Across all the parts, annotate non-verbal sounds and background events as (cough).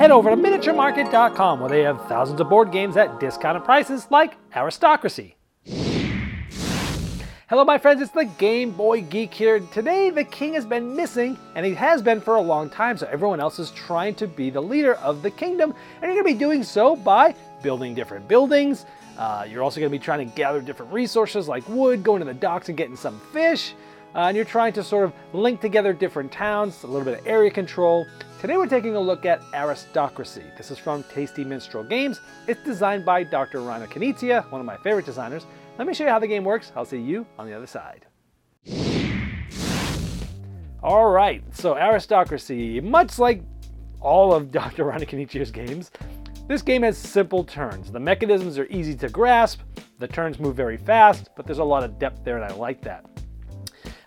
head over to miniaturemarket.com where they have thousands of board games at discounted prices like Aristocracy. Hello, my friends, it's the Game Boy Geek here. Today, the king has been missing, and he has been for a long time, so everyone else is trying to be the leader of the kingdom, and you're gonna be doing so by building different buildings. Uh, you're also gonna be trying to gather different resources like wood, going to the docks and getting some fish. Uh, and you're trying to sort of link together different towns, a little bit of area control. Today we're taking a look at Aristocracy. This is from Tasty Minstrel Games. It's designed by Dr. Reiner Knizia, one of my favorite designers. Let me show you how the game works. I'll see you on the other side. All right, so Aristocracy, much like all of (laughs) Dr. Reiner Knizia's games, this game has simple turns. The mechanisms are easy to grasp, the turns move very fast, but there's a lot of depth there and I like that.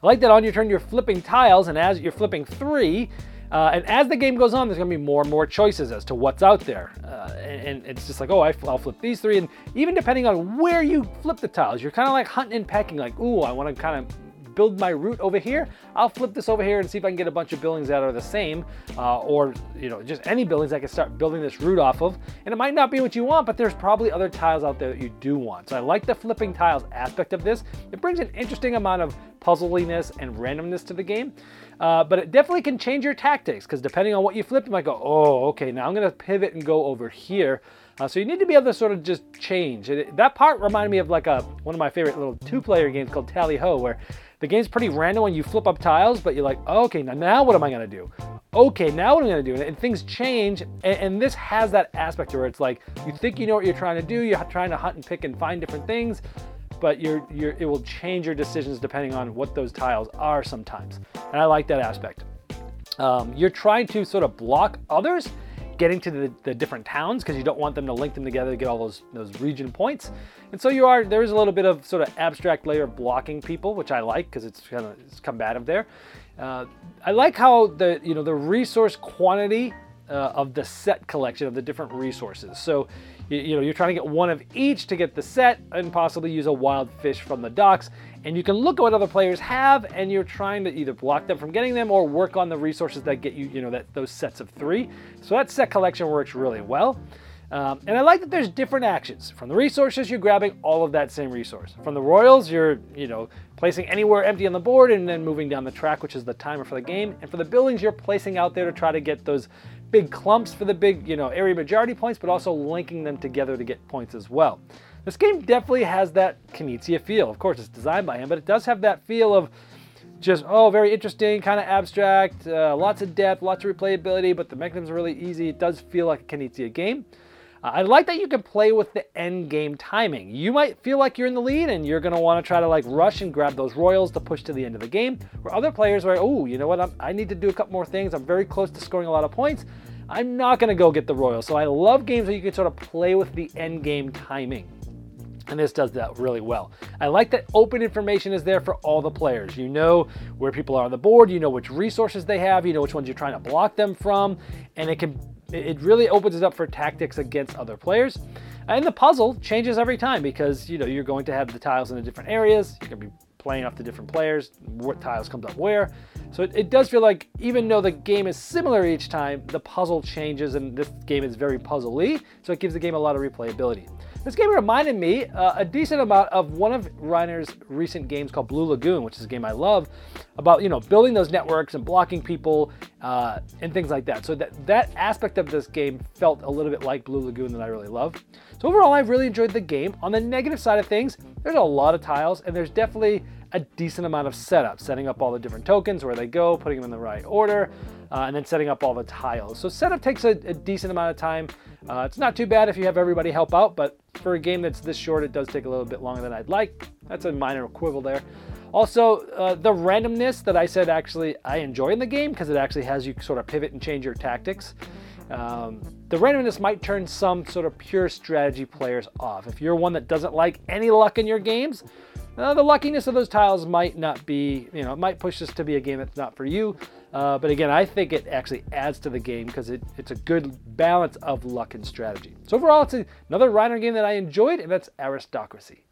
Like that on your turn you're flipping tiles, and as you're flipping three, uh, and as the game goes on, there's going to be more and more choices as to what's out there. Uh, and, and, it's just like, oh, I, will flip these three. And even depending on where you flip the tiles, you're kind of like hunting and pecking, like, ooh, I want to kind of build my route over here, I'll flip this over here and see if I can get a bunch of buildings that are the same, uh, or you know, just any buildings I can start building this route off of. And it might not be what you want, but there's probably other tiles out there that you do want. So I like the flipping tiles aspect of this. It brings an interesting amount of puzzliness and randomness to the game. Uh, but it definitely can change your tactics because depending on what you flip, you might go, oh, okay, now I'm going to pivot and go over here. Uh, so you need to be able to sort of just change. It, that part reminded me of like a one of my favorite little two-player games called Tally Ho, where the game's pretty random when you flip up tiles, but you're like, oh, okay, now, now what am I gonna do? Okay, now what am I gonna do? And, things change, and, and, this has that aspect where it's like you think you know what you're trying to do, you're trying to hunt and pick and find different things, but you're, you're, it will change your decisions depending on what those tiles are sometimes. And I like that aspect. Um, you're trying to sort of block others getting to the, the different towns because you don't want them to link them together to get all those, those region points. And so you are, there's a little bit of sort of abstract layer blocking people, which I like because it's kind of it's combative there. Uh, I like how the, you know, the resource quantity uh, of the set collection of the different resources. So, you, you, know, you're trying to get one of each to get the set and possibly use a wild fish from the docks. And you can look at what other players have and you're trying to either block them from getting them or work on the resources that get you, you know, that those sets of three. So that set collection works really well. Um, and I like that there's different actions. From the resources, you're grabbing all of that same resource. From the royals, you're, you know, placing anywhere empty on the board and then moving down the track, which is the timer for the game. And for the buildings, you're placing out there to try to get those big clumps for the big, you know, area majority points, but also linking them together to get points as well. This game definitely has that Knizia feel. Of course, it's designed by him, but it does have that feel of just, oh, very interesting, kind of abstract, uh, lots of depth, lots of replayability, but the mechanisms are really easy. It does feel like a Knizia game. I like that you can play with the end game timing. You might feel like you're in the lead and you're going to want to try to like rush and grab those royals to push to the end of the game. Where other players are, oh, you know what? I'm, i need to do a couple more things. I'm very close to scoring a lot of points. I'm not going to go get the royals. So I love games where you can sort of play with the end game timing. And this does that really well. I like that open information is there for all the players. You know where people are on the board, you know which resources they have, you know which ones you're trying to block them from, and it can it really opens it up for tactics against other players. And the puzzle changes every time because you know you're going to have the tiles in the different areas. You're gonna be playing off the different players, what tiles comes up where. So it, it, does feel like even though the game is similar each time, the puzzle changes and this game is very puzzly, so it gives the game a lot of replayability. This game reminded me uh, a decent amount of one of Reiner's recent games called Blue Lagoon, which is a game I love, about you know building those networks and blocking people uh, and things like that. So that that aspect of this game felt a little bit like Blue Lagoon that I really love. So overall, I've really enjoyed the game. On the negative side of things, there's a lot of tiles and there's definitely a decent amount of setup, setting up all the different tokens, where they go, putting them in the right order, uh, and then setting up all the tiles. So setup takes a, a decent amount of time. Uh, it's not too bad if you have everybody help out, but for a game that's this short, it does take a little bit longer than I'd like. That's a minor quibble there. Also, uh, the randomness that I said actually I enjoy in the game because it actually has you sort of pivot and change your tactics. Um, the randomness might turn some sort of pure strategy players off. If you're one that doesn't like any luck in your games, uh, the luckiness of those tiles might not be, you know, it might push this to be a game that's not for you. Uh, but again, I think it actually adds to the game because it, it's a good balance of luck and strategy. So overall, it's another Reiner game that I enjoyed, and that's Aristocracy.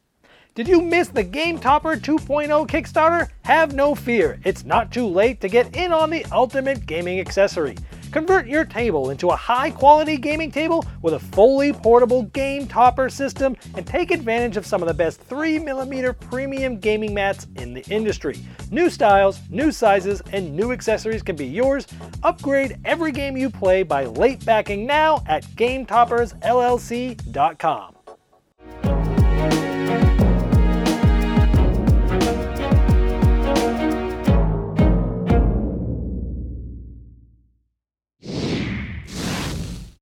Did you miss the Game Topper 2.0 Kickstarter? Have no fear, it's not too late to get in on the ultimate gaming accessory. Convert your table into a high quality gaming table with a fully portable game topper system and take advantage of some of the best 3mm premium gaming mats in the industry. New styles, new sizes, and new accessories can be yours. Upgrade every game you play by late backing now at GameToppersLLC.com.